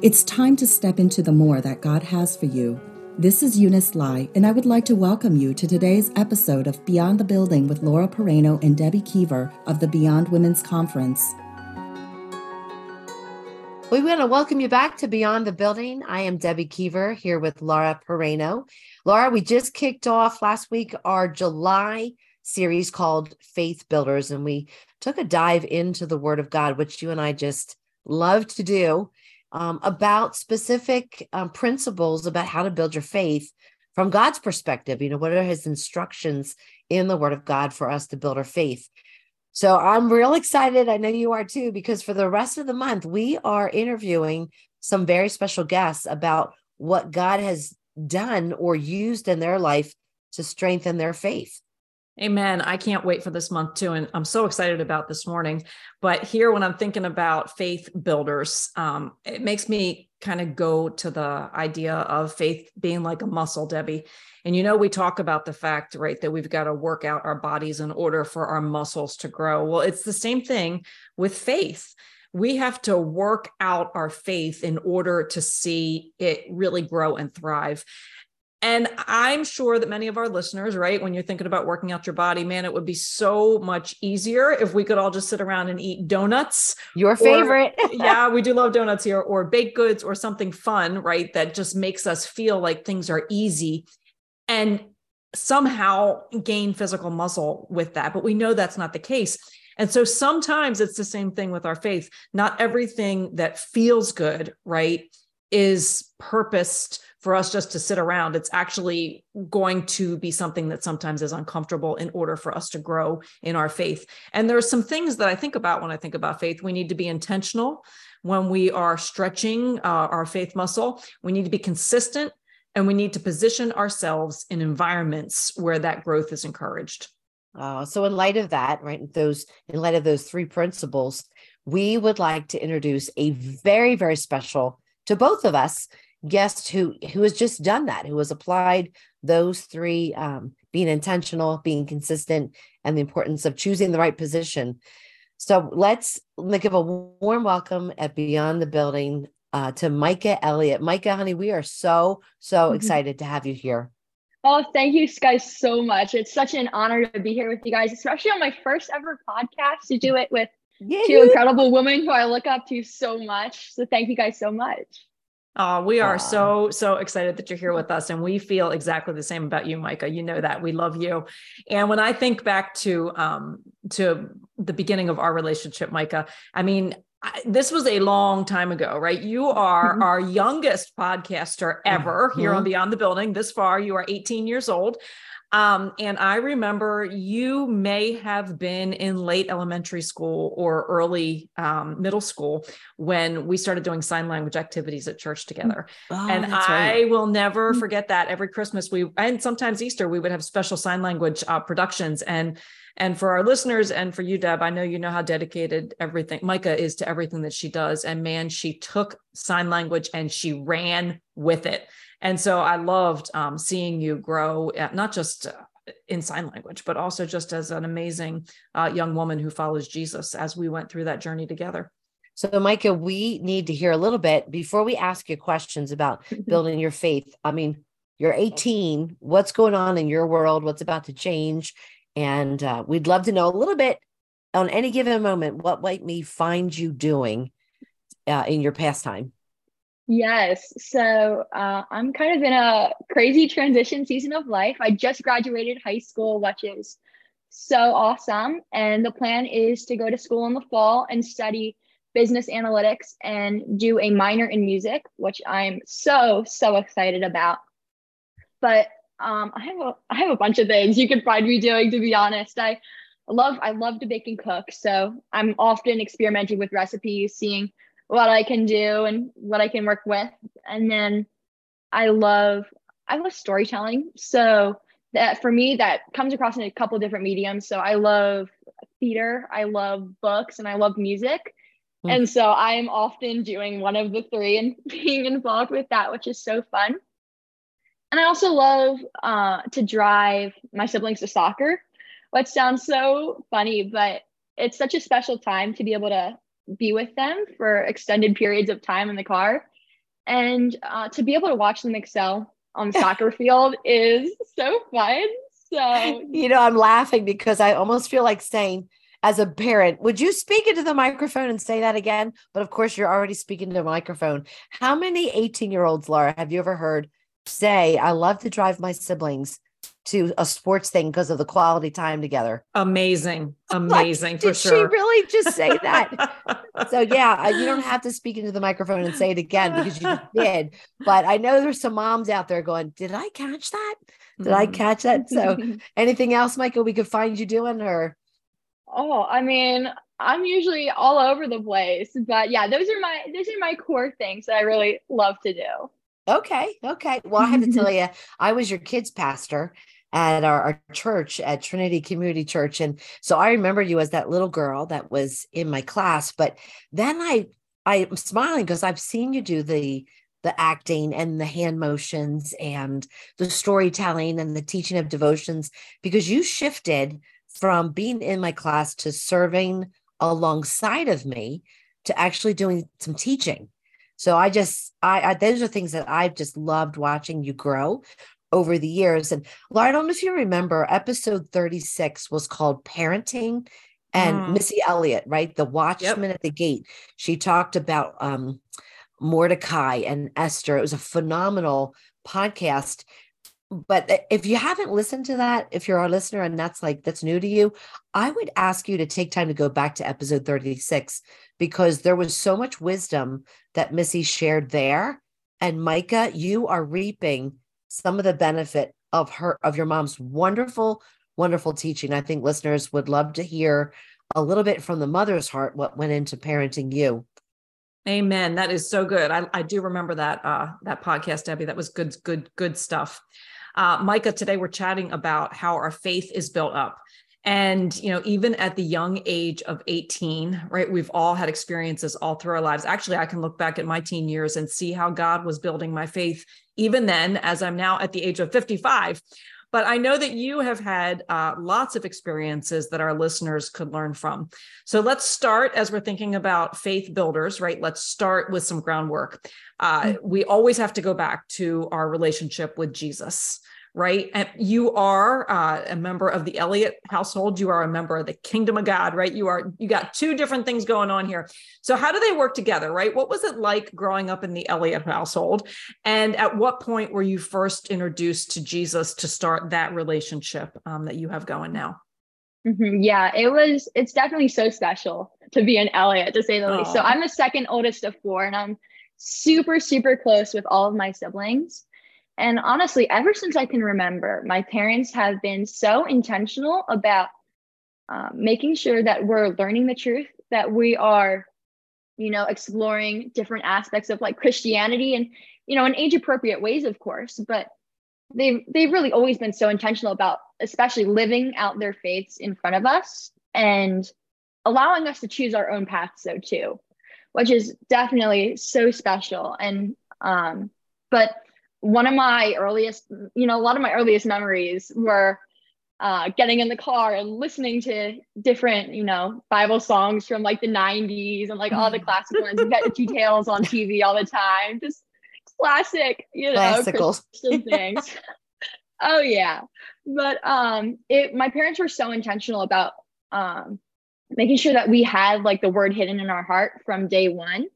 It's time to step into the more that God has for you. This is Eunice Lai, and I would like to welcome you to today's episode of Beyond the Building with Laura Piraino and Debbie Keever of the Beyond Women's Conference. We want to welcome you back to Beyond the Building. I am Debbie Keever here with Laura Piraino. Laura, we just kicked off last week our July series called Faith Builders, and we took a dive into the Word of God, which you and I just love to do, um, about specific um, principles about how to build your faith from God's perspective. You know, what are His instructions in the Word of God for us to build our faith? So I'm real excited. I know you are too, because for the rest of the month, we are interviewing some very special guests about what God has done or used in their life to strengthen their faith. Amen. I can't wait for this month too. And I'm so excited about this morning. But here, when I'm thinking about faith builders, um, it makes me kind of go to the idea of faith being like a muscle, Debbie. And you know, we talk about the fact, right, that we've got to work out our bodies in order for our muscles to grow. Well, it's the same thing with faith we have to work out our faith in order to see it really grow and thrive. And I'm sure that many of our listeners, right, when you're thinking about working out your body, man, it would be so much easier if we could all just sit around and eat donuts. Your favorite. Or, yeah, we do love donuts here, or baked goods, or something fun, right, that just makes us feel like things are easy and somehow gain physical muscle with that. But we know that's not the case. And so sometimes it's the same thing with our faith. Not everything that feels good, right, is purposed for us just to sit around. It's actually going to be something that sometimes is uncomfortable in order for us to grow in our faith. And there are some things that I think about when I think about faith. We need to be intentional when we are stretching uh, our faith muscle, we need to be consistent. And we need to position ourselves in environments where that growth is encouraged. Uh, so, in light of that, right, those in light of those three principles, we would like to introduce a very, very special to both of us guest who who has just done that, who has applied those three: um, being intentional, being consistent, and the importance of choosing the right position. So let's give a warm welcome at Beyond the Building uh, to Micah Elliott. Micah, honey, we are so so mm-hmm. excited to have you here. Oh, thank you guys so much. It's such an honor to be here with you guys, especially on my first ever podcast to do it with Yay. two incredible women who I look up to so much. So thank you guys so much. Oh, we are so, so excited that you're here with us. And we feel exactly the same about you, Micah. You know that we love you. And when I think back to um to the beginning of our relationship, Micah, I mean, I, this was a long time ago, right? You are mm-hmm. our youngest podcaster ever mm-hmm. here on mm-hmm. Beyond the Building. This far, you are 18 years old. Um, and I remember you may have been in late elementary school or early um, middle school when we started doing sign language activities at church together. Oh, and I right. will never mm. forget that. Every Christmas, we and sometimes Easter, we would have special sign language uh, productions. And and for our listeners and for you, Deb, I know you know how dedicated everything Micah is to everything that she does. And man, she took sign language and she ran with it. And so I loved um, seeing you grow, uh, not just uh, in sign language, but also just as an amazing uh, young woman who follows Jesus as we went through that journey together. So, Micah, we need to hear a little bit before we ask you questions about building your faith. I mean, you're 18. What's going on in your world? What's about to change? And uh, we'd love to know a little bit on any given moment what might me find you doing uh, in your pastime. Yes. So uh, I'm kind of in a crazy transition season of life. I just graduated high school, which is so awesome. And the plan is to go to school in the fall and study business analytics and do a minor in music, which I'm so, so excited about. But um, I have a I have a bunch of things you can find me doing. To be honest, I love I love to bake and cook, so I'm often experimenting with recipes, seeing what I can do and what I can work with. And then I love I love storytelling. So that for me that comes across in a couple different mediums. So I love theater, I love books, and I love music. Mm. And so I'm often doing one of the three and being involved with that, which is so fun. And I also love uh, to drive my siblings to soccer, which sounds so funny, but it's such a special time to be able to be with them for extended periods of time in the car. and uh, to be able to watch them excel on the soccer field is so fun. So, you know, I'm laughing because I almost feel like saying, as a parent, would you speak into the microphone and say that again? But of course, you're already speaking to the microphone. How many 18 year olds, Laura, have you ever heard say, I love to drive my siblings to a sports thing because of the quality time together? Amazing. Amazing like, for did sure. she really just say that? so, yeah, you don't have to speak into the microphone and say it again because you did. But I know there's some moms out there going, Did I catch that? Did I Mhm. catch that? So, anything else, Micah, we could find you doing or? Oh, I mean, I'm usually all over the place, but yeah, those are my those are my core things that I really love to do. Okay. Okay. Well, I have to tell you, I was your kids' pastor at our, our church at Trinity Community Church. And so I remember you as that little girl that was in my class. But then I I'm smiling because I've seen you do the the acting and the hand motions and the storytelling and the teaching of devotions because you shifted from being in my class to serving alongside of me to actually doing some teaching. So I just, I, I those are things that I've just loved watching you grow over the years. And Laura, I don't know if you remember, episode 36 was called Parenting and Mm. Missy Elliott, right? The watchman at the gate. She talked about um, Mordecai and Esther. It was a phenomenal podcast. But if you haven't listened to that, if you're our listener and that's like that's new to you, I would ask you to take time to go back to episode 36 because there was so much wisdom that Missy shared there. And Micah, you are reaping some of the benefit of her of your mom's wonderful, wonderful teaching. I think listeners would love to hear a little bit from the mother's heart what went into parenting you. Amen. That is so good. I, I do remember that uh, that podcast, Debbie. That was good, good, good stuff. Uh, Micah, today we're chatting about how our faith is built up. And, you know, even at the young age of 18, right, we've all had experiences all through our lives. Actually, I can look back at my teen years and see how God was building my faith, even then, as I'm now at the age of 55. But I know that you have had uh, lots of experiences that our listeners could learn from. So let's start as we're thinking about faith builders, right? Let's start with some groundwork. Uh, we always have to go back to our relationship with Jesus, right? And you are uh, a member of the Elliott household. You are a member of the kingdom of God, right? You are, you got two different things going on here. So how do they work together, right? What was it like growing up in the Elliott household? And at what point were you first introduced to Jesus to start that relationship um, that you have going now? Mhm. Yeah, it was. It's definitely so special to be an Elliott, to say the least. So I'm the second oldest of four, and I'm super, super close with all of my siblings. And honestly, ever since I can remember, my parents have been so intentional about um, making sure that we're learning the truth, that we are, you know, exploring different aspects of like Christianity and, you know, in age appropriate ways, of course. But they've they've really always been so intentional about especially living out their faiths in front of us and allowing us to choose our own path so too which is definitely so special and um but one of my earliest you know a lot of my earliest memories were uh, getting in the car and listening to different, you know, Bible songs from like the 90s and like all the classic ones. You get details on TV all the time. Just classic, you know, Classicals. Christian things. oh yeah. But um it my parents were so intentional about um making sure that we had like the word hidden in our heart from day one.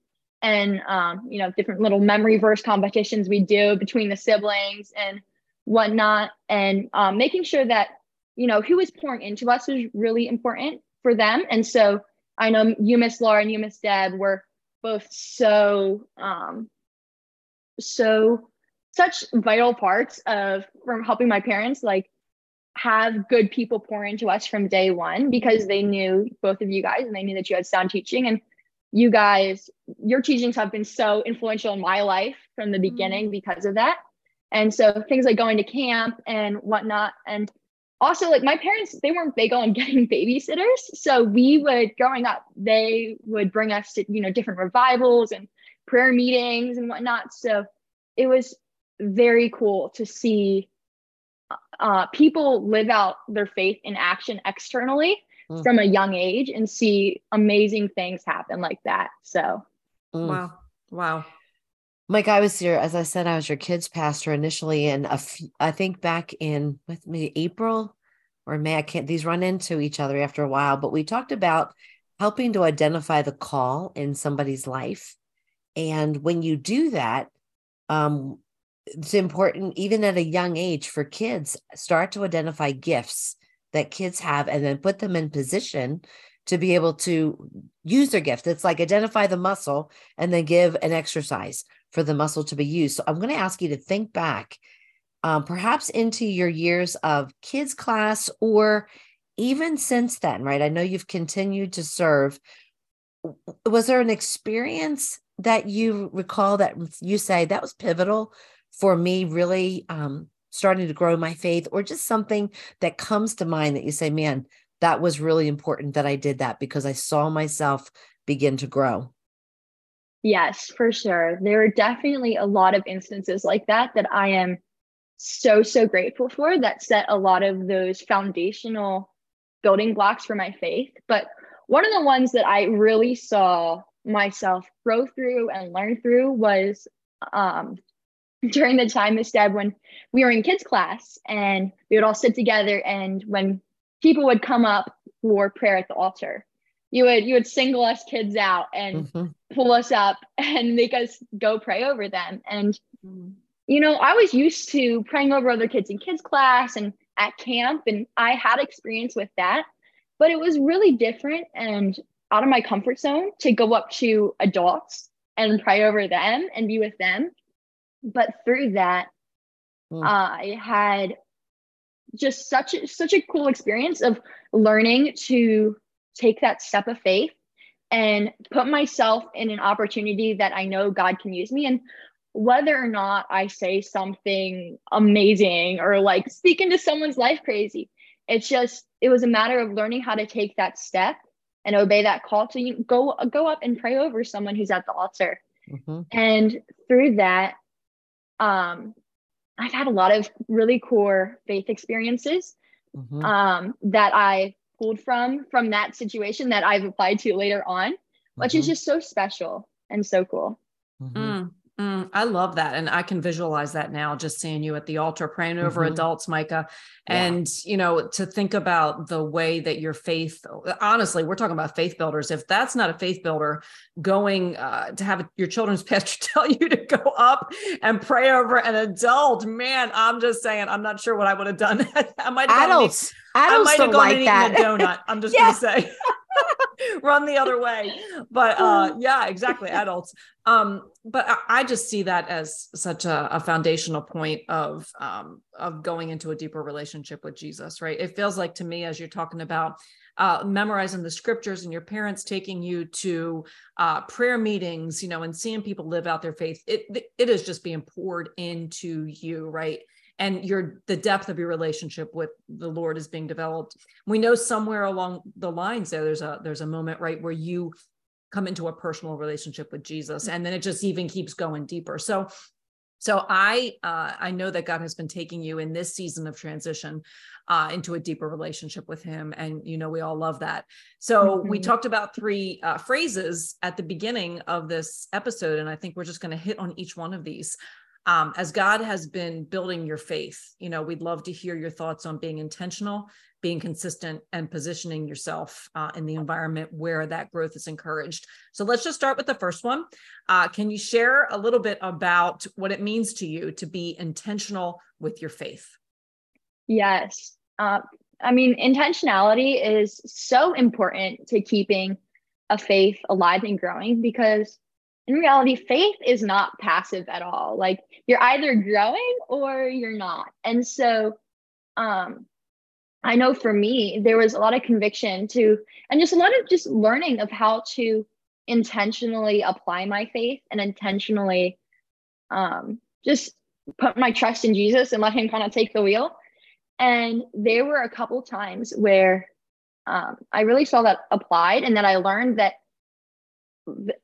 And um, you know, different little memory verse competitions we do between the siblings and whatnot, and um, making sure that you know who is pouring into us is really important for them. And so I know you, Miss Laura, and you, Miss Deb, were both so um, so such vital parts of from helping my parents like have good people pour into us from day one because they knew both of you guys and they knew that you had sound teaching and you guys your teachings have been so influential in my life from the beginning because of that. And so things like going to camp and whatnot. And also like my parents they weren't big on getting babysitters. So we would growing up they would bring us to you know different revivals and prayer meetings and whatnot. So it was very cool to see uh, people live out their faith in action externally Mm. from a young age and see amazing things happen like that so Mm. Wow. Wow. Mike, I was here, as I said, I was your kids pastor initially, and I think back in with me April or May. I can't; these run into each other after a while. But we talked about helping to identify the call in somebody's life, and when you do that, um, it's important, even at a young age, for kids start to identify gifts that kids have, and then put them in position to be able to use their gift. It's like identify the muscle and then give an exercise for the muscle to be used. So I'm going to ask you to think back, um, perhaps into your years of kids class or even since then, right? I know you've continued to serve. Was there an experience that you recall that you say that was pivotal for me really um, starting to grow my faith or just something that comes to mind that you say, man, that was really important that I did that because I saw myself begin to grow. Yes, for sure. There are definitely a lot of instances like that that I am so, so grateful for that set a lot of those foundational building blocks for my faith. But one of the ones that I really saw myself grow through and learn through was um, during the time instead when we were in kids class and we would all sit together and when people would come up for prayer at the altar you would you would single us kids out and mm-hmm. pull us up and make us go pray over them. And you know i was used to praying over other kids in kids class and at camp and i had experience with that but it was really different and out of my comfort zone to go up to adults and pray over them and be with them but through that mm. uh, i had just such a, such a cool experience of learning to take that step of faith and put myself in an opportunity that I know God can use me. And whether or not I say something amazing or like speak into someone's life crazy, it's just, it was a matter of learning how to take that step and obey that call to go go up and pray over someone who's at the altar. Mm-hmm. And through that, um, I've had a lot of really core faith experiences mm-hmm. um, that I pulled from from that situation that I've applied to later on, which mm-hmm. is just so special and so cool. Mm-hmm. Mm. Mm, I love that. And I can visualize that now, just seeing you at the altar praying over mm-hmm. adults, Micah. And, yeah. you know, to think about the way that your faith, honestly, we're talking about faith builders. If that's not a faith builder, going uh, to have your children's pastor tell you to go up and pray over an adult, man, I'm just saying, I'm not sure what I would have done. I might have adults, gone adults I might have gone like and that. eaten a donut. I'm just yeah. going to say. run the other way. But uh yeah exactly adults. Um but i just see that as such a, a, foundational point of um of going into a deeper relationship with jesus right? It feels like to me as you're talking about uh, memorizing the scriptures and your parents taking you to uh, prayer meetings, you know, and seeing people live out their faith, it it is just being poured into you, right? And your the depth of your relationship with the lord is being developed we know somewhere along the lines there there's a there's a moment right where you come into a personal relationship with jesus and then it just even keeps going deeper so so I uh, I know that God has been taking you in this season of transition uh, into a deeper relationship with Him, and you know we all love that. So mm-hmm. we talked about three uh, phrases at the beginning of this episode, and I think we're just going to hit on each one of these um, as God has been building your faith, you know, we'd love to hear your thoughts on being intentional, being consistent, and positioning yourself uh, in the environment where that growth is encouraged. So let's just start with the first one. Uh, can you share a little bit about what it means to you to be intentional with your faith? Yes. Uh, I mean, intentionality is so important to keeping a faith alive and growing because in reality, faith is not passive at all. Like you're either growing or you're not. And so um I know for me, there was a lot of conviction to and just a lot of just learning of how to intentionally apply my faith and intentionally um just put my trust in Jesus and let him kind of take the wheel. And there were a couple times where um, I really saw that applied and that I learned that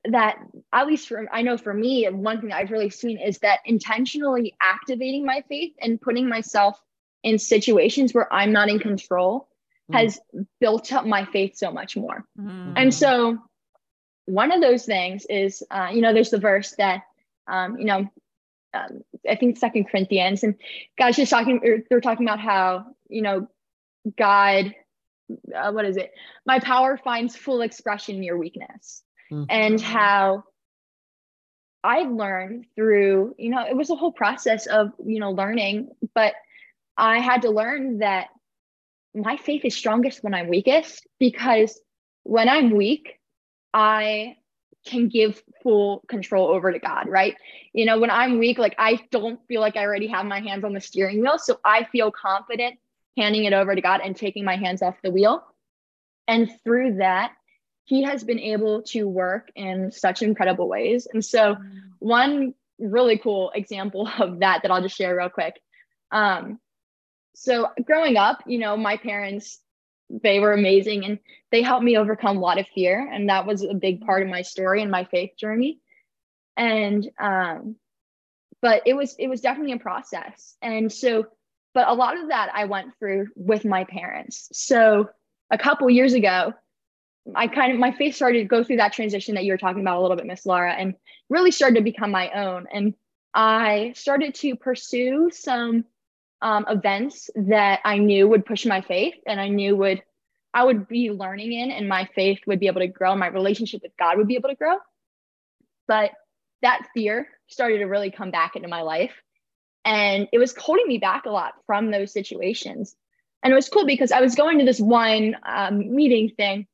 that at least for I know for me, one thing I've really seen is that intentionally activating my faith and putting myself in situations where I'm not in control mm. has built up my faith so much more. Mm. And so one of those things is, uh, you know, there's the verse that um, you know, um, I think Second Corinthians, and God's just talking. They're talking about how you know God, uh, what is it? My power finds full expression in your weakness, mm-hmm. and how I learned through you know it was a whole process of you know learning, but I had to learn that my faith is strongest when I'm weakest because when I'm weak, I can give full control over to God, right? You know, when I'm weak, like I don't feel like I already have my hands on the steering wheel. So I feel confident handing it over to God and taking my hands off the wheel. And through that, he has been able to work in such incredible ways. And so, one really cool example of that that I'll just share real quick. Um, so, growing up, you know, my parents they were amazing and they helped me overcome a lot of fear and that was a big part of my story and my faith journey and um but it was it was definitely a process and so but a lot of that i went through with my parents so a couple years ago i kind of my faith started to go through that transition that you were talking about a little bit miss laura and really started to become my own and i started to pursue some um, events that I knew would push my faith and I knew would I would be learning in and my faith would be able to grow, my relationship with God would be able to grow. But that fear started to really come back into my life. And it was holding me back a lot from those situations. And it was cool because I was going to this one um, meeting thing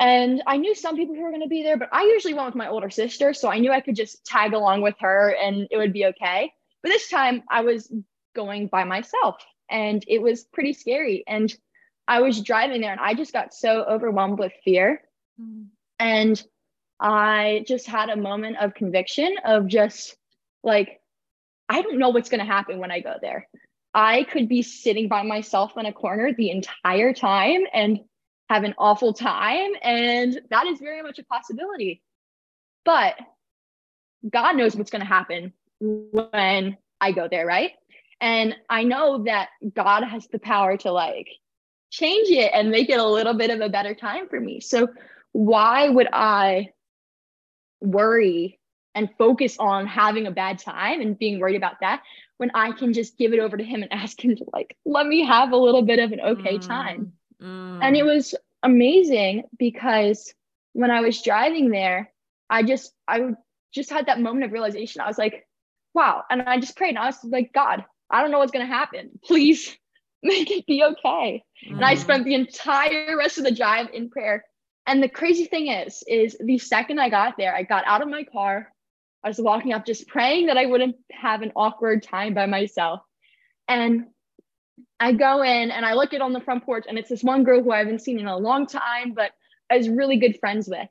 and I knew some people who were going to be there, but I usually went with my older sister. So I knew I could just tag along with her and it would be okay. But this time I was going by myself and it was pretty scary and i was driving there and i just got so overwhelmed with fear mm. and i just had a moment of conviction of just like i don't know what's going to happen when i go there i could be sitting by myself in a corner the entire time and have an awful time and that is very much a possibility but god knows what's going to happen when i go there right and I know that God has the power to like change it and make it a little bit of a better time for me. So why would I worry and focus on having a bad time and being worried about that when I can just give it over to him and ask him to like let me have a little bit of an okay mm, time. Mm. And it was amazing because when I was driving there, I just I just had that moment of realization. I was like, wow. And I just prayed and I was like, God, I don't know what's going to happen. Please make it be okay. Mm-hmm. And I mm-hmm. spent the entire rest of the drive in prayer. And the crazy thing is, is the second I got there, I got out of my car. I was walking up just praying that I wouldn't have an awkward time by myself. And I go in and I look at on the front porch, and it's this one girl who I haven't seen in a long time, but I was really good friends with.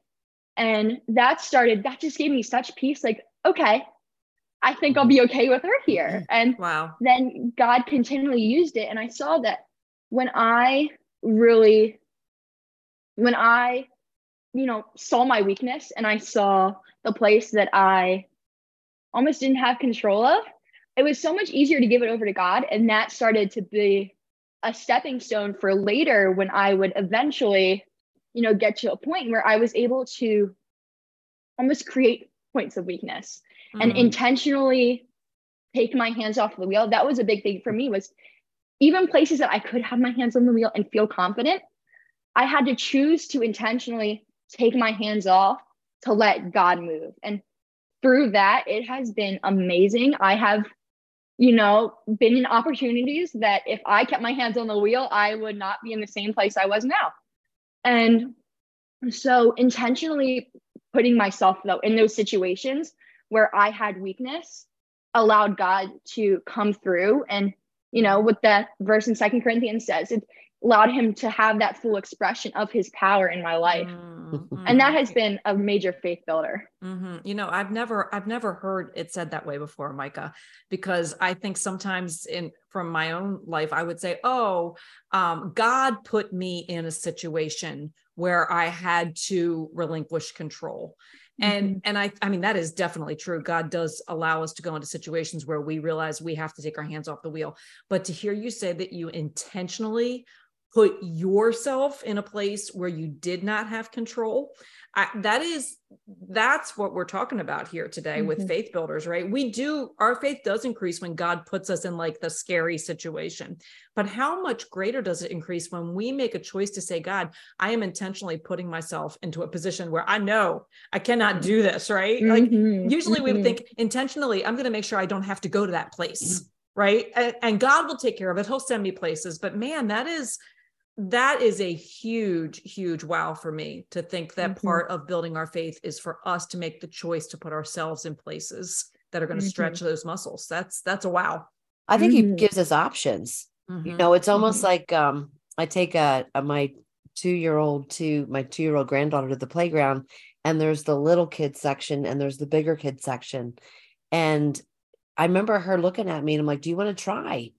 And that started, that just gave me such peace. Like, okay, I think I'll be okay with her here. And wow. then God continually used it. And I saw that when I really, when I, you know, saw my weakness and I saw the place that I almost didn't have control of, it was so much easier to give it over to God. And that started to be a stepping stone for later when I would eventually, you know, get to a point where I was able to almost create points of weakness mm. and intentionally take my hands off the wheel that was a big thing for me was even places that i could have my hands on the wheel and feel confident i had to choose to intentionally take my hands off to let god move and through that it has been amazing i have you know been in opportunities that if i kept my hands on the wheel i would not be in the same place i was now and so intentionally putting myself though in those situations where I had weakness allowed God to come through. And, you know, what that verse in Second Corinthians says, it allowed him to have that full expression of his power in my life. Mm-hmm. And that has been a major faith builder. Mm-hmm. You know, I've never, I've never heard it said that way before, Micah, because I think sometimes in from my own life, I would say, oh, um, God put me in a situation where I had to relinquish control and mm-hmm. and i i mean that is definitely true god does allow us to go into situations where we realize we have to take our hands off the wheel but to hear you say that you intentionally put yourself in a place where you did not have control I, that is that's what we're talking about here today mm-hmm. with faith builders right we do our faith does increase when god puts us in like the scary situation but how much greater does it increase when we make a choice to say god i am intentionally putting myself into a position where i know i cannot do this right mm-hmm. like usually mm-hmm. we would mm-hmm. think intentionally i'm going to make sure i don't have to go to that place right and, and god will take care of it he'll send me places but man that is that is a huge huge wow for me to think that mm-hmm. part of building our faith is for us to make the choice to put ourselves in places that are going to mm-hmm. stretch those muscles that's that's a wow i think mm-hmm. he gives us options you mm-hmm. know it's almost mm-hmm. like um i take a, a my two year old to my two year old granddaughter to the playground and there's the little kid section and there's the bigger kid section and i remember her looking at me and i'm like do you want to try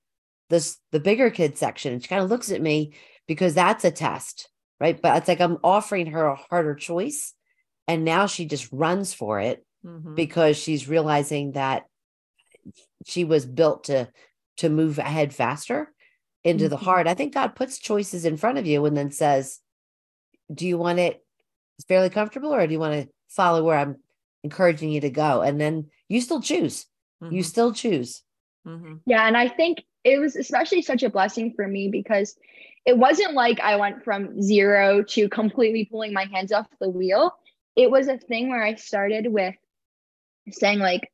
this the bigger kid section and she kind of looks at me because that's a test, right? But it's like I'm offering her a harder choice. And now she just runs for it mm-hmm. because she's realizing that she was built to to move ahead faster into mm-hmm. the hard. I think God puts choices in front of you and then says, Do you want it fairly comfortable or do you want to follow where I'm encouraging you to go? And then you still choose. Mm-hmm. You still choose. Mm-hmm. Yeah. And I think it was especially such a blessing for me because it wasn't like I went from zero to completely pulling my hands off the wheel. It was a thing where I started with saying, like,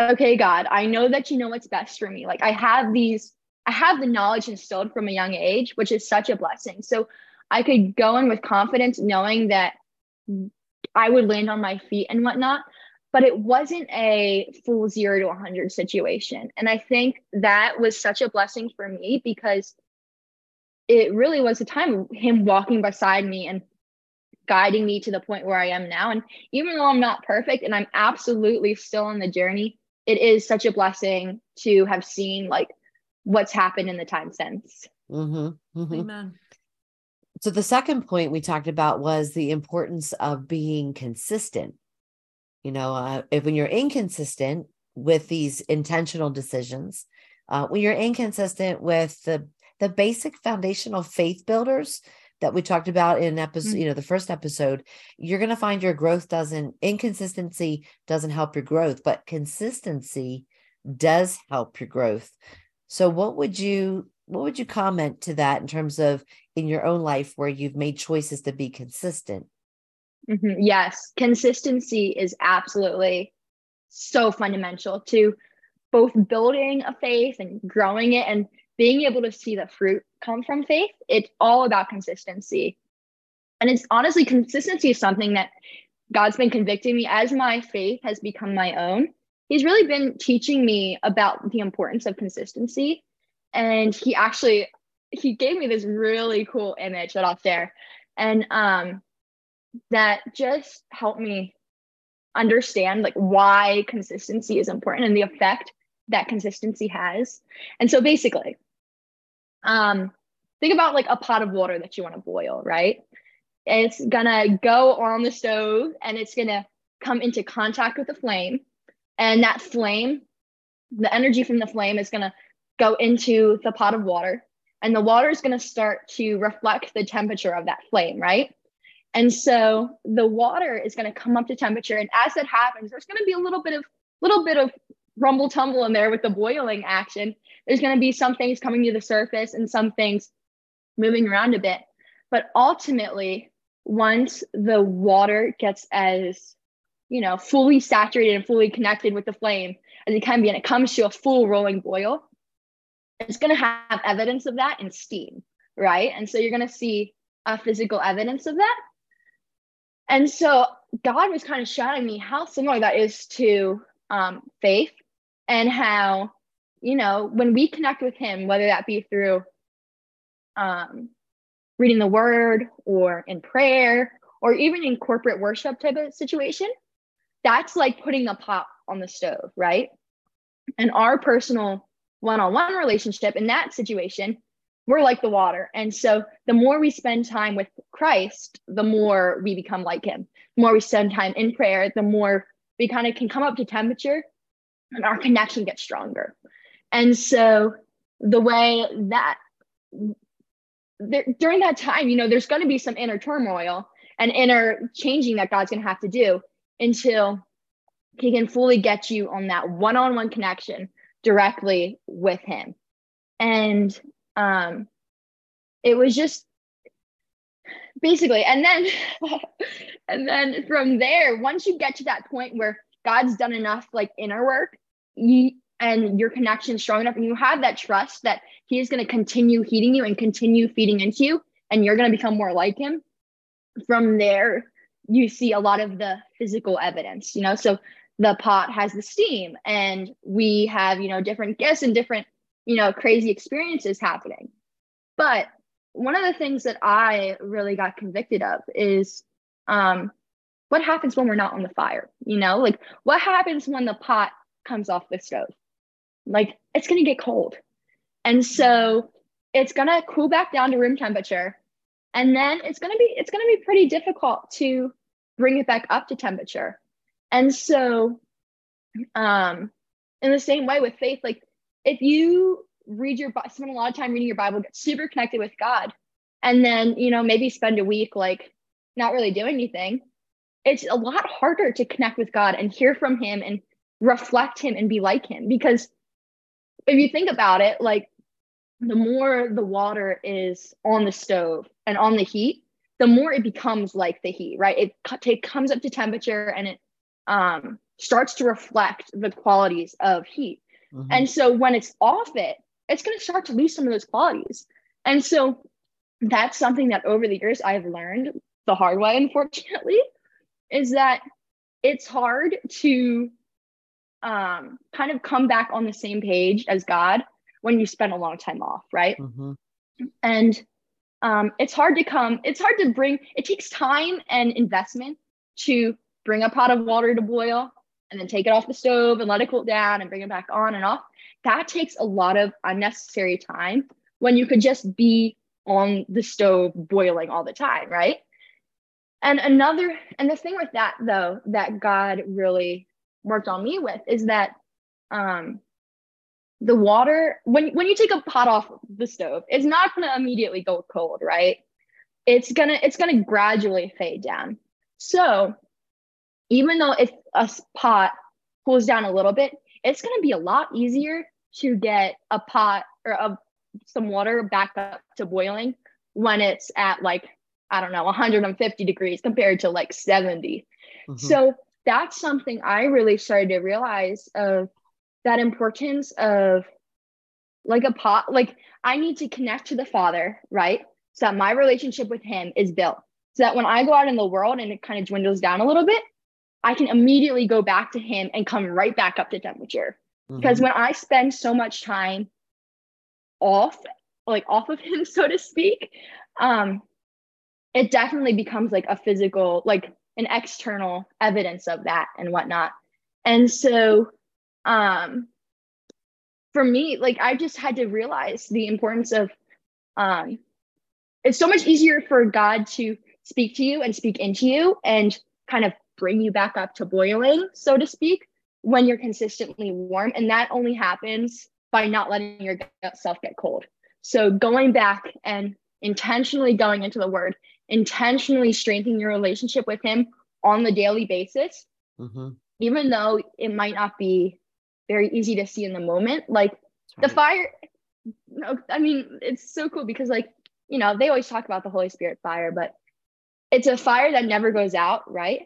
okay, God, I know that you know what's best for me. Like, I have these, I have the knowledge instilled from a young age, which is such a blessing. So I could go in with confidence, knowing that I would land on my feet and whatnot. But it wasn't a full zero to 100 situation. And I think that was such a blessing for me because it really was a time of him walking beside me and guiding me to the point where I am now. And even though I'm not perfect and I'm absolutely still on the journey, it is such a blessing to have seen like what's happened in the time since. Mm-hmm, mm-hmm. Amen. So the second point we talked about was the importance of being consistent. You know, uh, if when you're inconsistent with these intentional decisions, uh, when you're inconsistent with the the basic foundational faith builders that we talked about in episode, mm-hmm. you know, the first episode, you're going to find your growth doesn't inconsistency doesn't help your growth, but consistency does help your growth. So what would you what would you comment to that in terms of in your own life where you've made choices to be consistent? Mm-hmm. Yes, consistency is absolutely so fundamental to both building a faith and growing it and being able to see the fruit come from faith, it's all about consistency. And it's honestly, consistency is something that God's been convicting me as my faith has become my own. He's really been teaching me about the importance of consistency. And he actually he gave me this really cool image that I'll share. And um that just helped me understand like why consistency is important and the effect that consistency has. And so basically, um, think about like a pot of water that you want to boil, right? It's gonna go on the stove and it's gonna come into contact with the flame. And that flame, the energy from the flame is gonna go into the pot of water. And the water is gonna start to reflect the temperature of that flame, right? And so the water is going to come up to temperature. And as it happens, there's going to be a little bit of little bit of rumble tumble in there with the boiling action. There's going to be some things coming to the surface and some things moving around a bit. But ultimately, once the water gets as you know fully saturated and fully connected with the flame as it can be and it comes to a full rolling boil it's going to have evidence of that in steam right and so you're going to see a physical evidence of that and so god was kind of showing me how similar that is to um, faith and how you know when we connect with him whether that be through um, reading the word or in prayer or even in corporate worship type of situation that's like putting a pot on the stove right? And our personal one-on-one relationship in that situation we're like the water and so the more we spend time with christ the more we become like him the more we spend time in prayer the more we kind of can come up to temperature and our connection gets stronger. And so the way that there, during that time, you know, there's going to be some inner turmoil and inner changing that God's going to have to do until he can fully get you on that one-on-one connection directly with him. And um it was just basically and then and then from there once you get to that point where god's done enough like inner work you and your connection strong enough and you have that trust that he is going to continue heating you and continue feeding into you and you're going to become more like him from there you see a lot of the physical evidence you know? So the pot has the steam and we have you know different gifts and different you know crazy experiences happening but one of the things that I really got convicted of is um, what happens when we're not on the fire? You know, like what happens when the pot comes off the stove? Like it's going to get cold. And so it's going to cool back down to room temperature. And then it's going to be it's going to be pretty difficult to bring it back up to temperature. And so um in the same way with faith like if you read your spend a lot of time reading your bible get super connected with god and then you know maybe spend a week like not really doing anything it's a lot harder to connect with god and hear from him and reflect him and be like him. Because if you think about it like the more the water is on the stove and on the heat the more it becomes like the heat right? It, it comes up to temperature and it um, starts to reflect the qualities of heat mm-hmm. and so when it's off it it's going to start to lose some of those qualities. And so that's something that over the years I've learned the hard way, unfortunately, is that it's hard to um, kind of come back on the same page as God when you spend a long time off, right? Mm-hmm. And um, it's hard to come, it's hard to bring, it takes time and investment to bring a pot of water to boil and then take it off the stove and let it cool down and bring it back on and off that takes a lot of unnecessary time when you could just be on the stove boiling all the time, right? And another, and the thing with that though, that God really worked on me with is that um, the water, when, when you take a pot off the stove, it's not to immediately go cold, right? It's gonna, it's gonna gradually fade down. So even though if a pot cools down a little bit, it's going to be a lot easier to get a pot or a, some water back up to boiling when it's at like I don't know 150 degrees compared to like 70. Mm-hmm. So that's something I really started to realize of that importance of like a pot like I need to connect to the father, right? So that my relationship with him is built. So that when I go out in the world and it kind of dwindles down a little bit, I can immediately go back to him and come right back up to temperature. Because mm-hmm. when I spend so much time off, like off of him, so to speak, um, it definitely becomes like a physical, like an external evidence of that and whatnot. And so um for me, like I just had to realize the importance of um it's so much easier for God to speak to you and speak into you and kind of bring you back up to boiling, so to speak, when you're consistently warm. And that only happens by not letting yourself get cold. So going back and intentionally going into the word, intentionally strengthening your relationship with him on the daily basis, mm-hmm. even though it might not be very easy to see in the moment. Like right. the fire, no, I mean, it's so cool because like, you know, they always talk about the Holy Spirit fire, but it's a fire that never goes out, right?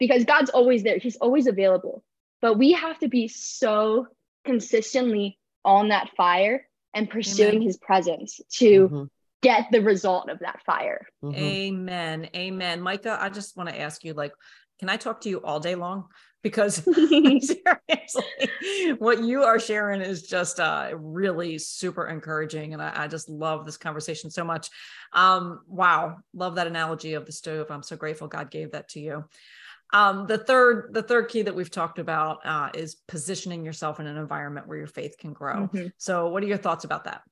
Because God's always there. He's always available. But we have to be so consistently on that fire and pursuing Amen. his presence to mm-hmm. get the result of that fire. Mm-hmm. Amen. Amen. Micah, I just want to ask you like, can I talk to you all day long? Because seriously, what you are sharing is just uh, really super encouraging. And I, I, just love this conversation so much. Um, wow. Love that analogy of the stove. I'm so grateful God gave that to you. Um, the third, the third key that we've talked about uh, is positioning yourself in an environment where your faith can grow. Mm-hmm. So, what are your thoughts about that?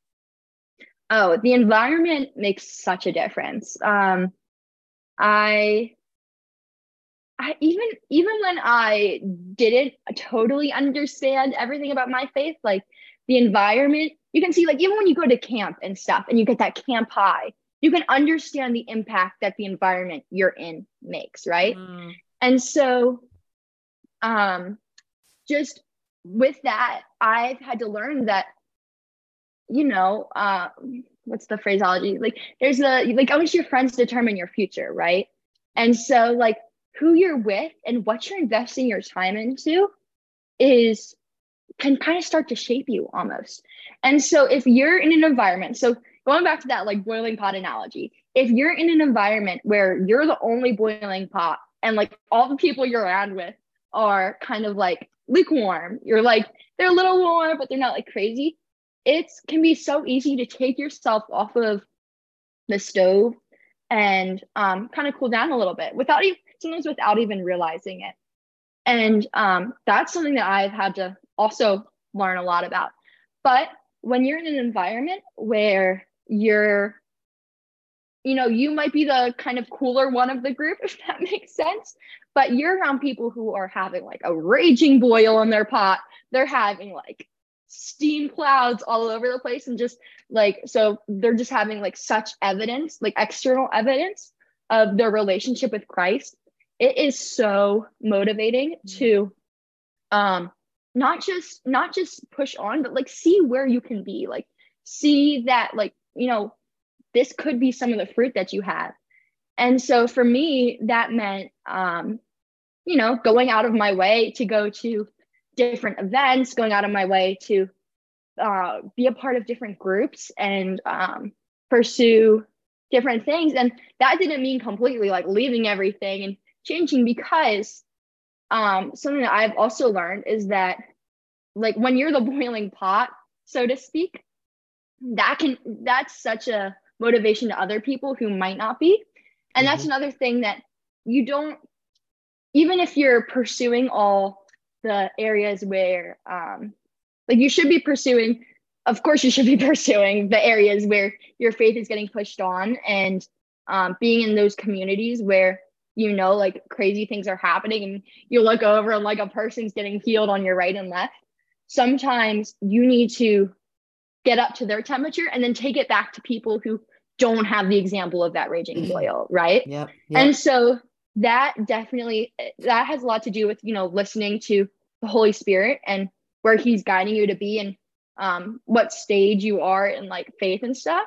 Oh, the environment makes such a difference. Um, I, I even even when I didn't totally understand everything about my faith, like the environment, you can see like even when you go to camp and stuff, and you get that camp high, you can understand the impact that the environment you're in makes, right? Mm. And so um just with that, I've had to learn that, you know, uh, what's the phraseology? Like, there's a, like, always your friends determine your future, right? And so, like, who you're with and what you're investing your time into is can kind of start to shape you almost. And so, if you're in an environment, so going back to that like boiling pot analogy, if you're in an environment where you're the only boiling pot and like all the people you're around with are kind of like lukewarm. You're like, they're a little warm, but they're not like crazy. It can be so easy to take yourself off of the stove and um, kind of cool down a little bit without even sometimes without even realizing it. And um, that's something that I've had to also learn a lot about. But when you're in an environment where you're, you know, you might be the kind of cooler one of the group, if that makes sense but you're around people who are having like a raging boil in their pot. They're having like steam clouds all over the place and just like so they're just having like such evidence, like external evidence of their relationship with Christ. It is so motivating mm-hmm. to um not just not just push on but like see where you can be like see that like you know this could be some of the fruit that you have and so for me that meant um you know, going out of my way to go to different events, going out of my way to uh, be a part of different groups and um, pursue different things. And that didn't mean completely like leaving everything and changing because um, something that I've also learned is that like when you're the boiling pot, so to speak, that can that's such a motivation to other people who might not be. And mm-hmm. that's another thing that you don't even if you're pursuing all the areas where um, like you should be pursuing of course you should be pursuing the areas where your faith is getting pushed on and um, being in those communities where you know like crazy things are happening and you look over and like a person's getting healed on your right and left sometimes you need to get up to their temperature and then take it back to people who don't have the example of that raging mm-hmm. boil right yep, yep. and so that definitely that has a lot to do with you know listening to the holy spirit and where he's guiding you to be and um, what stage you are in like faith and stuff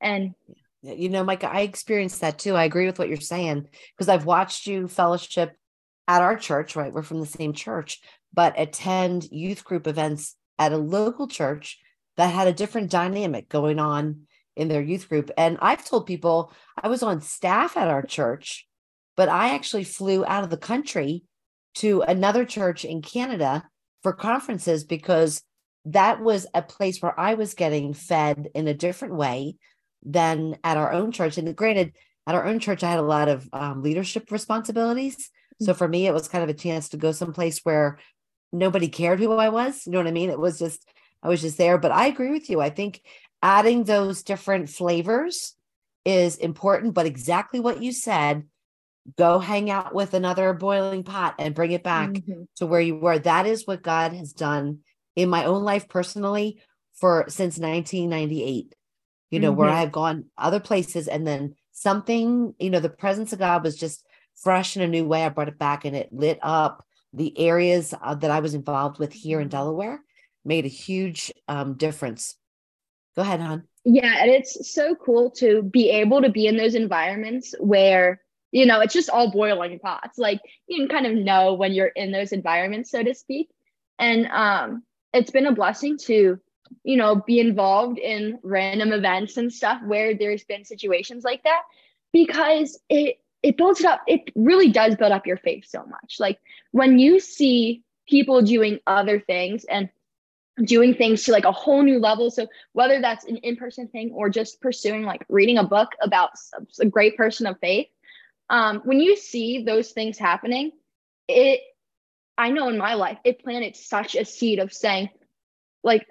and you know mike i experienced that too i agree with what you're saying because i've watched you fellowship at our church right we're from the same church but attend youth group events at a local church that had a different dynamic going on in their youth group and i've told people i was on staff at our church but I actually flew out of the country to another church in Canada for conferences because that was a place where I was getting fed in a different way than at our own church. And granted, at our own church, I had a lot of um, leadership responsibilities. So mm. for me, it was kind of a chance to go someplace where nobody cared who I was. You know what I mean? It was just, I was just there. But I agree with you. I think adding those different flavors is important. But exactly what you said, go hang out with another boiling pot and bring it back mm-hmm. to where you were. That is what God has done in my own life personally for since 1998. You know, mm-hmm. where I've gone other places and then something, you know, the presence of God was just fresh in a new way. I brought it back and it lit up the areas uh, that I was involved with here in mm-hmm. Delaware, made a huge um, difference. Go ahead, hon. Yeah, and it's so cool to be able to be in those environments where you know it's just all boiling pots like you can kind of know when you're in those environments so to speak and um it's been a blessing to you know be involved in random events and stuff where there's been situations like that because it it builds it up it really does build up your faith so much like when you see people doing other things and doing things to like a whole new level so whether that's an in-person thing or just pursuing like reading a book about a great person of faith um, when you see those things happening, it, I know in my life, it planted such a seed of saying, like,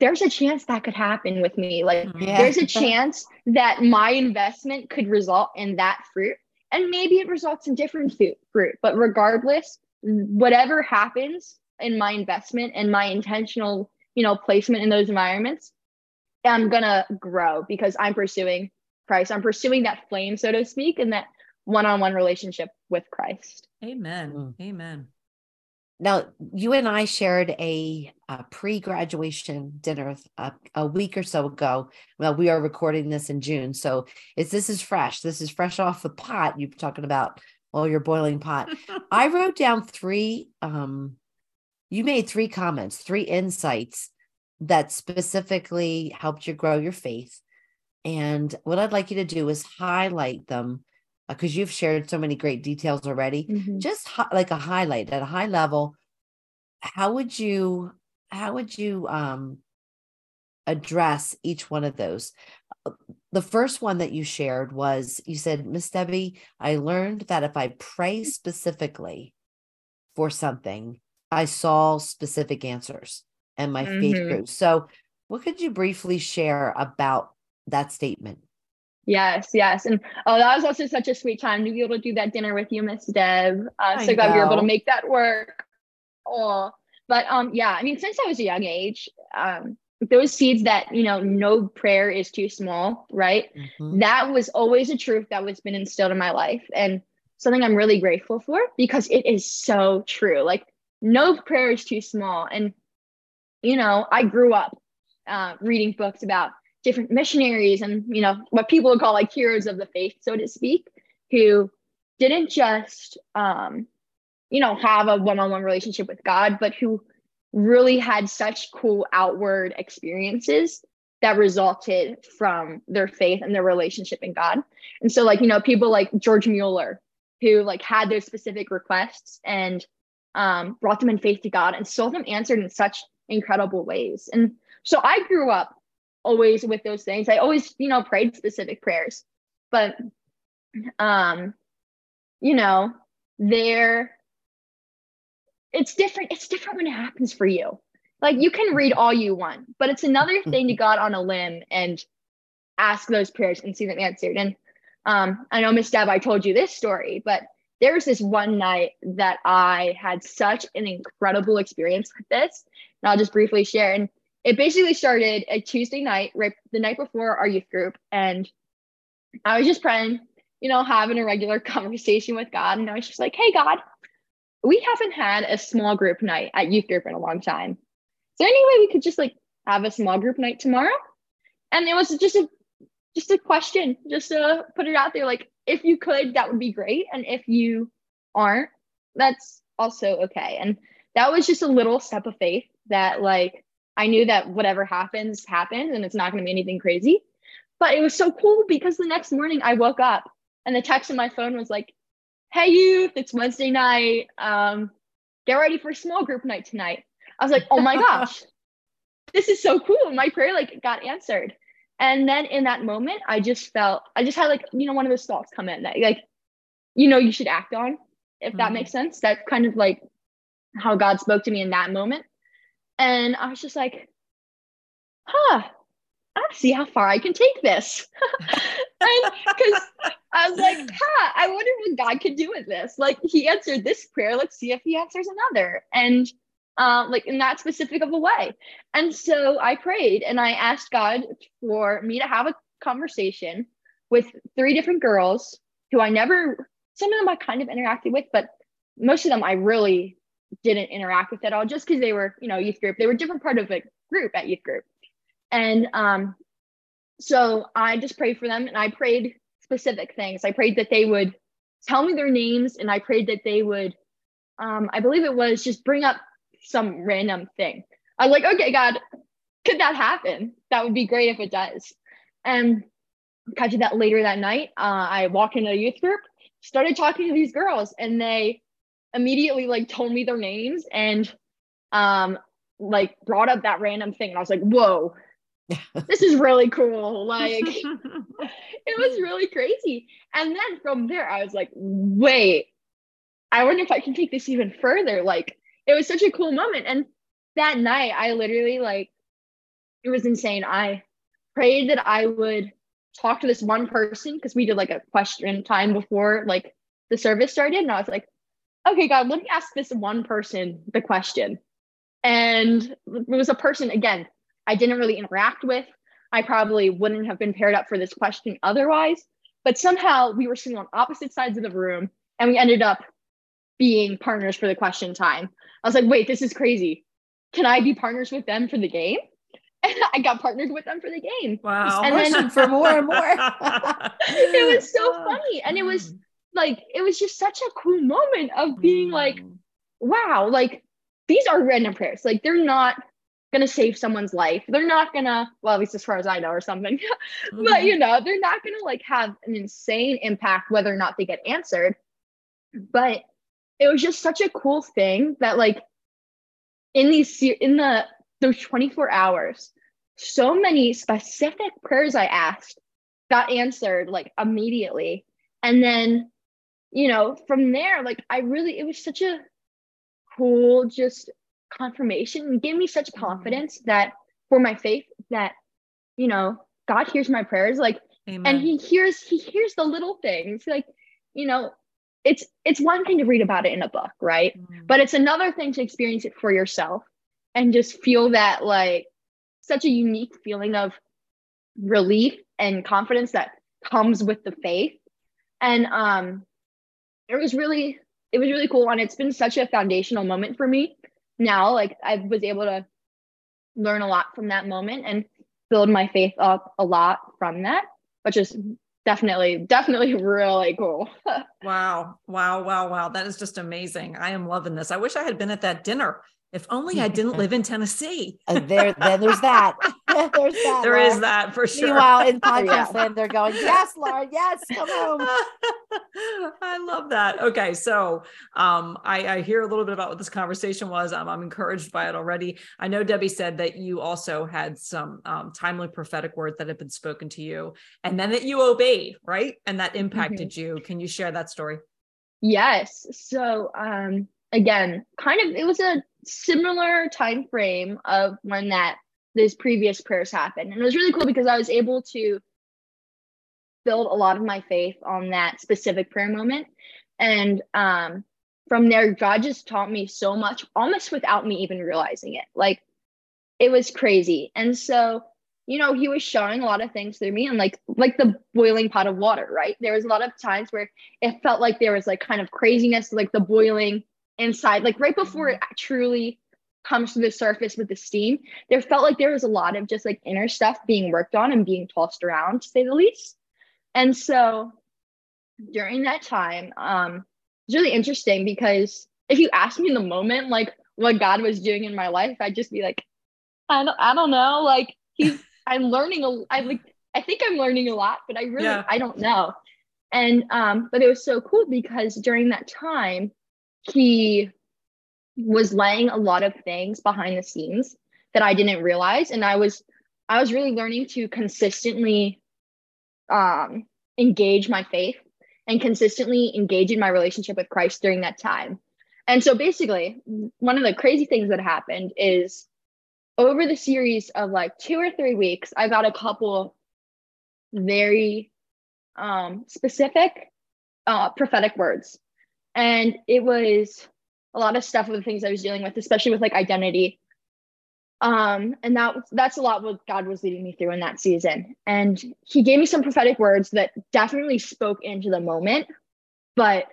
there's a chance that could happen with me. Like, mm-hmm. yeah. there's a chance that my investment could result in that fruit. And maybe it results in different fruit, but regardless, whatever happens in my investment and my intentional, you know, placement in those environments, I'm gonna grow because I'm pursuing Christ. I'm pursuing that flame, so to speak, and that one-on-one relationship with Christ. Amen. Mm. Amen. Now, you and I shared a, a pre-graduation dinner a, a, week or so ago. Well, we are recording this in June, so it's this is fresh. This is fresh off the pot. You're talking about well, your boiling pot. I wrote down three. Um, you made three comments, three insights that specifically helped you grow your faith. And what I'd like you to do is highlight them because uh, you've shared so many great details already. Mm-hmm. Just hi- like a highlight at a high level. How would you how would you um address each one of those? The first one that you shared was you said, Miss Debbie, I learned that if I pray specifically for something, I saw specific answers and my mm-hmm. faith grew. So, what could you briefly share about that statement? Yes, yes. And oh, that was also such a sweet time to be able to do that dinner with you, Miss Deb. Uh, so glad we were able to make that work. Oh, but um, yeah, I mean, since I was a young age, um, those seeds that you know, no prayer is too small, right? Mm-hmm. That was always a truth that was been instilled in my life, and something I'm really grateful for because it is so true. Like, no prayer is too small, and you know, I grew up uh, reading books about different missionaries and you know what people would call like heroes of the faith so to speak who didn't just um you know have a one-on-one relationship with god but who really had such cool outward experiences that resulted from their faith and their relationship in god. And so like you know people like george mueller who like had those specific requests and um, brought them in faith to god and saw them answered in such incredible ways and so i grew up always with those things. I always, you know, prayed specific prayers. But um, you know, there it's different. It's different when it happens for you. Like you can read all you want, but it's another thing to go on a limb and ask those prayers and see them answered. And um, I know Miss Deb, I told you this story, but there was this one night that I had such an incredible experience with this. And I'll just briefly share. And it basically started a Tuesday night, right the night before our youth group. And I was just praying, you know, having a regular conversation with God. And I was just like, hey, God, we haven't had a small group night at youth group in a long time. Is there any way we could just like have a small group night tomorrow? And it was just a just a question, just to put it out there. Like, if you could, that would be great. And if you aren't, that's also okay. And that was just a little step of faith that like I knew that whatever happens, happens and it's not going to be anything crazy. But it was so cool because the next morning I woke up and the text on my phone was like, Hey, youth, it's Wednesday night. Um, get ready for a small group night tonight. I was like, Oh my gosh, this is so cool. My prayer like got answered. And then in that moment, I just felt, I just had like, you know, one of those thoughts come in that like, you know, you should act on, if mm-hmm. that makes sense. That's kind of like how God spoke to me in that moment. And I was just like, huh, I see how far I can take this. and because I was like, huh, I wonder what God could do with this. Like he answered this prayer. Let's see if he answers another. And um, like in that specific of a way. And so I prayed and I asked God for me to have a conversation with three different girls who I never, some of them I kind of interacted with, but most of them I really didn't interact with at all just because they were, you know, youth group. They were different part of a group at youth group. And um, so I just prayed for them and I prayed specific things. I prayed that they would tell me their names and I prayed that they would, um, I believe it was just bring up some random thing. I was like, okay, God, could that happen? That would be great if it does. And catching that later that night, uh, I walked into a youth group, started talking to these girls, and they immediately like told me their names and um like brought up that random thing and I was like, whoa, this is really cool. Like it was really crazy. And then from there, I was like, wait, I wonder if I can take this even further. Like it was such a cool moment. And that night, I literally like it was insane. I prayed that I would talk to this one person because we did like a question time before like the service started. And I was like, okay, God, let me ask this one person the question. And it was a person, again, I didn't really interact with. I probably wouldn't have been paired up for this question otherwise. But somehow we were sitting on opposite sides of the room and we ended up being partners for the question time. I was like, wait, this is crazy. Can I be partners with them for the game? And I got partnered with them for the game. Wow. And then for more and more. it was so funny. And it was like, it was just such a cool moment of being like, Mm. wow, like these are random prayers. Like they're not gonna save someone's life. They're not gonna, well, at least as far as I know, or something. but Mhm. you know, they're not gonna like have an insane impact whether or not they get answered. But it was just such a cool thing that like in these in the those 24 hours, so many specific prayers I asked got answered like immediately. And then, you know, from there, like I really it was such a cool just confirmation and gave me such mm-hmm. confidence that for my faith that, you know, God hears my prayers. Like Amen. and he hears he hears the little things like you know it's it's one thing to read about it in a book right? Mm. but it's another thing to experience it for yourself and just feel that like such a unique feeling of relief and confidence that comes with the faith. And um it was really it was really cool. And it's been such a foundational moment for me now. Like i was able to learn a lot from that moment and build my faith up a lot from that which is definitely definitely really cool Wow. Wow. Wow. Wow. That is just amazing. I am loving this. I wish I had been at that dinner. If only I didn't live in Tennessee. Uh, there, then there's that. there's that. There is Laura. that for sure. Meanwhile, in podcast Yeah. land, they're going, yes, Laura, yes, come home. I love that. Okay, so um, I, I hear a little bit about what this conversation was. I'm, I'm encouraged by it already. I know Debbie said that you also had some um, timely prophetic words that had been spoken to you, and then that you obeyed, right? And that impacted you. Can you share that story? yes so um again kind of it was a similar time frame of when that those previous prayers happened. And it was really cool because i was able to build a lot of my faith on that specific prayer moment. And um from there god just taught me so much almost without me even realizing it. Like it was crazy. And so you know he was showing a lot of things through me and like like the boiling pot of water right? There was a lot of times where it felt like there was like kind of craziness like the boiling inside like right before it truly comes to the surface with the steam there felt like there was a lot of just like inner stuff being worked on and being tossed around to say the least. And so during that time um it's really interesting because if you ask me in the moment like what god was doing in my life i'd just be like i don't, I don't know like he's i'm learning a i like i think i'm learning a lot but i really Yeah. i don't know. And um but it was so cool because during that time he was laying a lot of things behind the scenes that i didn't realize. And i was i was really learning to consistently um engage my faith and consistently engage in my relationship with christ during that time. And so basically one of the crazy things that happened is over the series of like two or three weeks i got a couple very um specific uh prophetic words and it was a lot of stuff with the things i was dealing with especially with like identity. Um and that that's a lot what god was leading me through in that season. And he gave me some prophetic words that definitely spoke into the moment but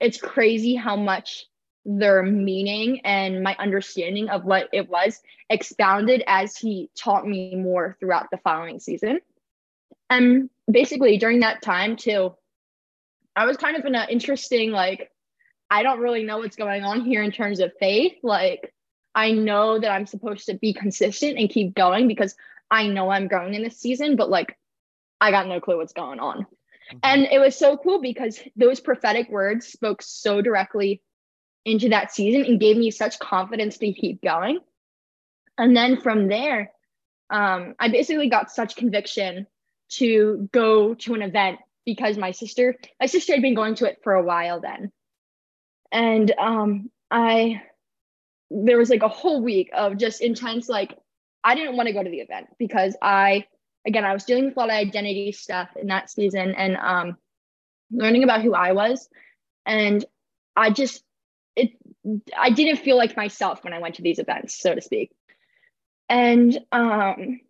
it's crazy how much their meaning and my understanding of what it was expounded as he taught me more throughout the following season. And basically during that time too i was kind of in an interesting like i don't really know what's going on here in terms of faith like I know that I'm supposed to be consistent and keep going because I know I'm growing in this season, but like I got no clue what's going on. And it was so cool because those prophetic words spoke so directly into that season and gave me such confidence to keep going. And then from there, um, I basically got such conviction to go to an event because my sister, my sister had been going to it for a while then. And um, I there was like a whole week of just intense like i didn't want to go to the event because i again i was dealing with a lot of identity stuff in that season and um learning about who i was and i just it i didn't feel like myself when i went to these events so to speak and um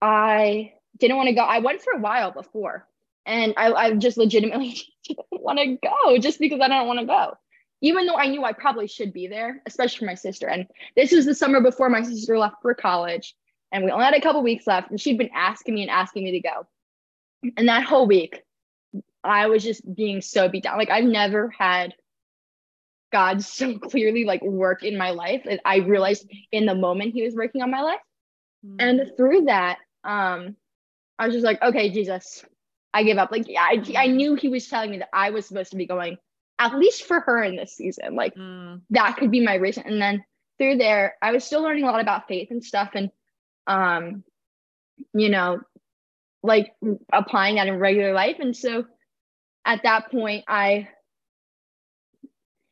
I didn't want to go. I went for a while before, and I, I just legitimately didn't want to go just because I don't want to go. Even though I knew I probably should be there, especially for my sister. And this was the summer before my sister left for college, and we only had a couple weeks left, and she'd been asking me and asking me to go. And that whole week, I was just being so beat down. Like I've never had God so clearly like work in my life. And I realized in the moment he was working on my life. Mm-hmm. And through that, um, I was just like, okay, Jesus, I give up. Like, yeah, I, I knew he was telling me that I was supposed to be going, at least for her in this season. Like, mm. that could be my reason. And then through there, I was still learning a lot about faith and stuff. And, um, you know, like applying that in regular life. And so at that point, I,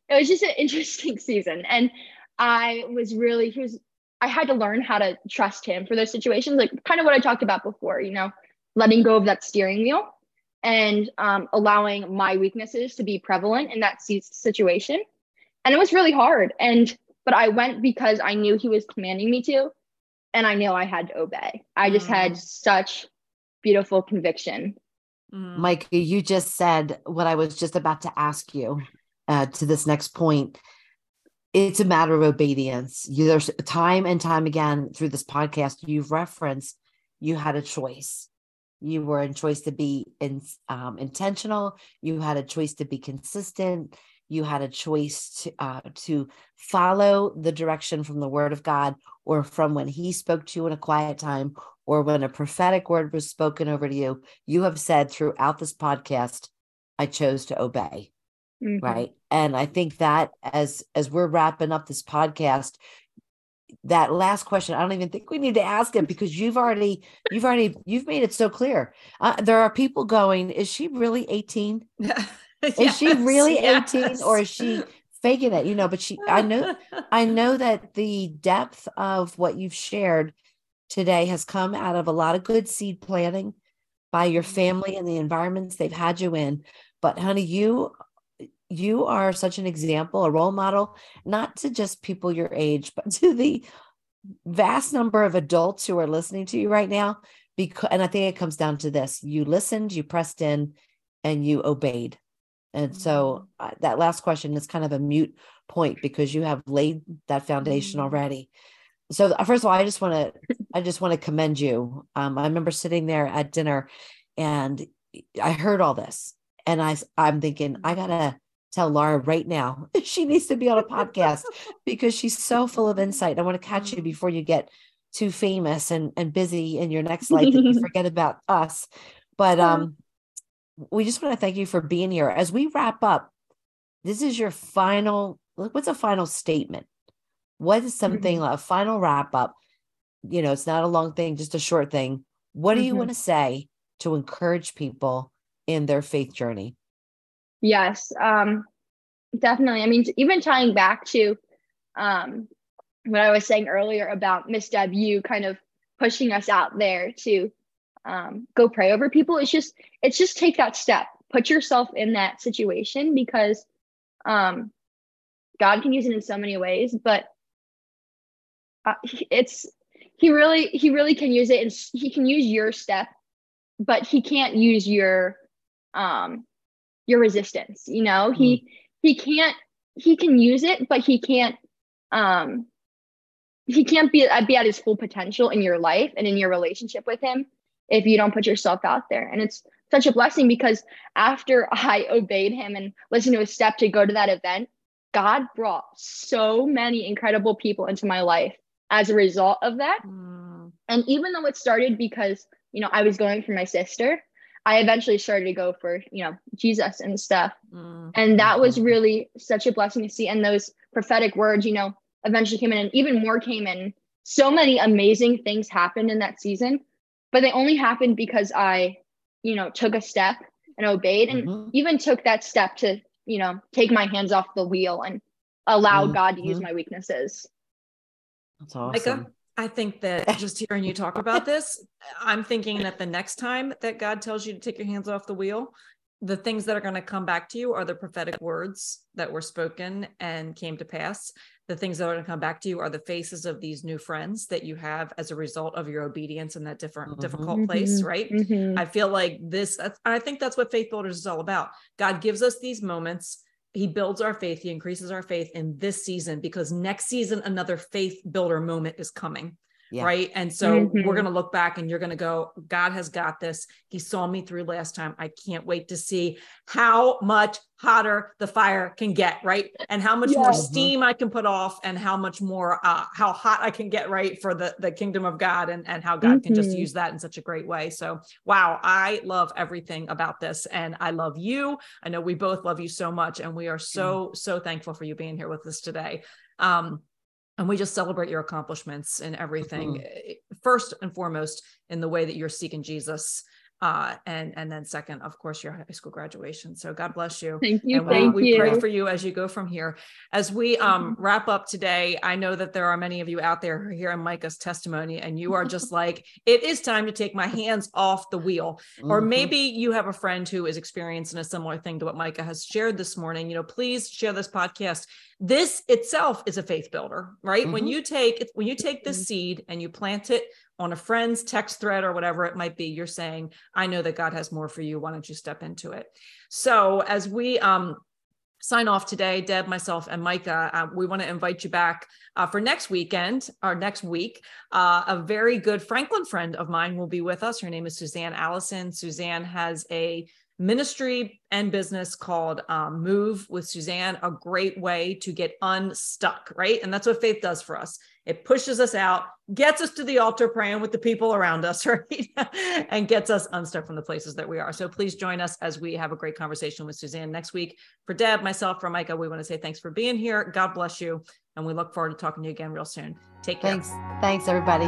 it was just an interesting season. And I was really, he was I had to learn how to trust him for those situations, like kind of what I talked about before, you know, letting go of that steering wheel and um, allowing my weaknesses to be prevalent in that situation. And it was really hard. And, but I went because I knew he was commanding me to, and I knew I had to obey. I just mm. had such beautiful conviction. Mm. Mike, you just said what I was just about to ask you uh, to this next point it's a matter of obedience. You, there's time and time again through this podcast, you've referenced you had a choice. You were in choice to be in, um, intentional. You had a choice to be consistent. You had a choice to, uh, to follow the direction from the Word of God, or from when He spoke to you in a quiet time, or when a prophetic word was spoken over to you. You have said throughout this podcast, "I chose to obey." mm-hmm. right and i think that as as we're wrapping up this podcast that last question i don't even think we need to ask it because you've already you've already you've made it so clear uh, there are people going is she really 18 yes, is she really yes. 18 or is she faking it you know but she i know i know that the depth of what you've shared today has come out of a lot of good seed planting by your mm-hmm. family and the environments they've had you in but honey you you are such an example, a role model, not to just people your age, but to the vast number of adults who are listening to you right now. Because, and I think it comes down to this you listened, you pressed in, and you obeyed. And so mm-hmm. uh, that last question is kind of a mute point because you have laid that foundation mm-hmm. already. So uh, first of all, I just want to I just want to commend you. Um, I remember sitting there at dinner and I heard all this and I I'm thinking I gotta tell Laura right now she needs to be on a podcast because she's so full of insight. I want to catch you mm. before you get too famous and, and busy in your next life that you forget about us. But um, we just want to thank you for being here. As we wrap up, this is your final. What's a final statement? What is something mm-hmm. a final wrap up? You know, it's not a long thing, just a short thing. What do mm-hmm. you want to say to encourage people in their faith journey? Yes, um, definitely. I mean, even tying back to um, what I was saying earlier about Miss Deb, you kind of pushing us out there to um, go pray over people. It's just, it's just take that step, put yourself in that situation because um, God can use it in so many ways, but uh, it's he really he really can use it and he can use your step, but he can't use your um your resistance you know mm. he he can't he can use it but he can't um he can't be, be at his full potential in your life and in your relationship with him if you don't put yourself out there and it's such a blessing because after i obeyed him and listened to his step to go to that event god brought so many incredible people into my life as a result of that mm. and even though it started because you know i was going for my sister I eventually started to go for, you know, Jesus and stuff. Mm-hmm. And that was really such a blessing to see. And those prophetic words, you know, eventually came in and even more came in. So many amazing things happened in that season, but they only happened because I, you know, took a step and obeyed and mm-hmm. even took that step to, you know, take my hands off the wheel and allow mm-hmm. God to use my weaknesses. That's awesome. Micah, I think that just hearing you talk about this, I'm thinking that the next time that God tells you to take your hands off the wheel, the things that are going to come back to you are the prophetic words that were spoken and came to pass. The things that are going to come back to you are the faces of these new friends that you have as a result of your obedience in that different mm-hmm. difficult place, mm-hmm. right? Mm-hmm. I feel like this I think that's what faith builders is all about. God gives us these moments he builds our faith he increases our faith in this season because next season another faith builder moment is coming yeah. right and so mm-hmm. we're going to look back and you're going to go god has got this he saw me through last time i can't wait to see how much hotter the fire can get right and how much yes. more steam i can put off and how much more uh, how hot i can get right for the the kingdom of god and and how god mm-hmm. can just mm-hmm. use that in such a great way so wow i love everything about this and i love you i know we both love you so much and we are so mm. so thankful for you being here with us today um and we just celebrate your accomplishments and everything mm-hmm. Eh, first and foremost in the way that you're seeking jesus uh, and and then second, of course, your high school graduation. So God bless you. Thank you. And thank we, you. pray for you as you go from here. As we um, mm-hmm. wrap up today, I know that there are many of you out there who are hearing Micah's testimony, and you are just like, it is time to take my hands off the wheel. Mm-hmm. Or maybe you have a friend who is experiencing a similar thing to what Micah has shared this morning. You know, please share this podcast this itself is a faith builder right mm-hmm. when you take when you take this mm-hmm. seed and you plant it on a friend's text thread or whatever it might be you're saying i know that god has more for you. Why don't you step into it? So as we um sign off today deb myself and micah uh, we want to invite you back uh, for next weekend or next week uh, a very good franklin friend of mine will be with us. Her name is suzanne allison. Suzanne has a ministry and business called um, Move with Suzanne, a great way to get unstuck, right? And that's what faith does for us. It pushes us out, gets us to the altar praying with the people around us, right? and gets us unstuck from the places that we are. So please join us as we have a great conversation with Suzanne next week. For Deb, myself, for Micah, we want to say thanks for being here. God bless you. And we look forward to talking to you again real soon. Take care. Thanks. Thanks, everybody.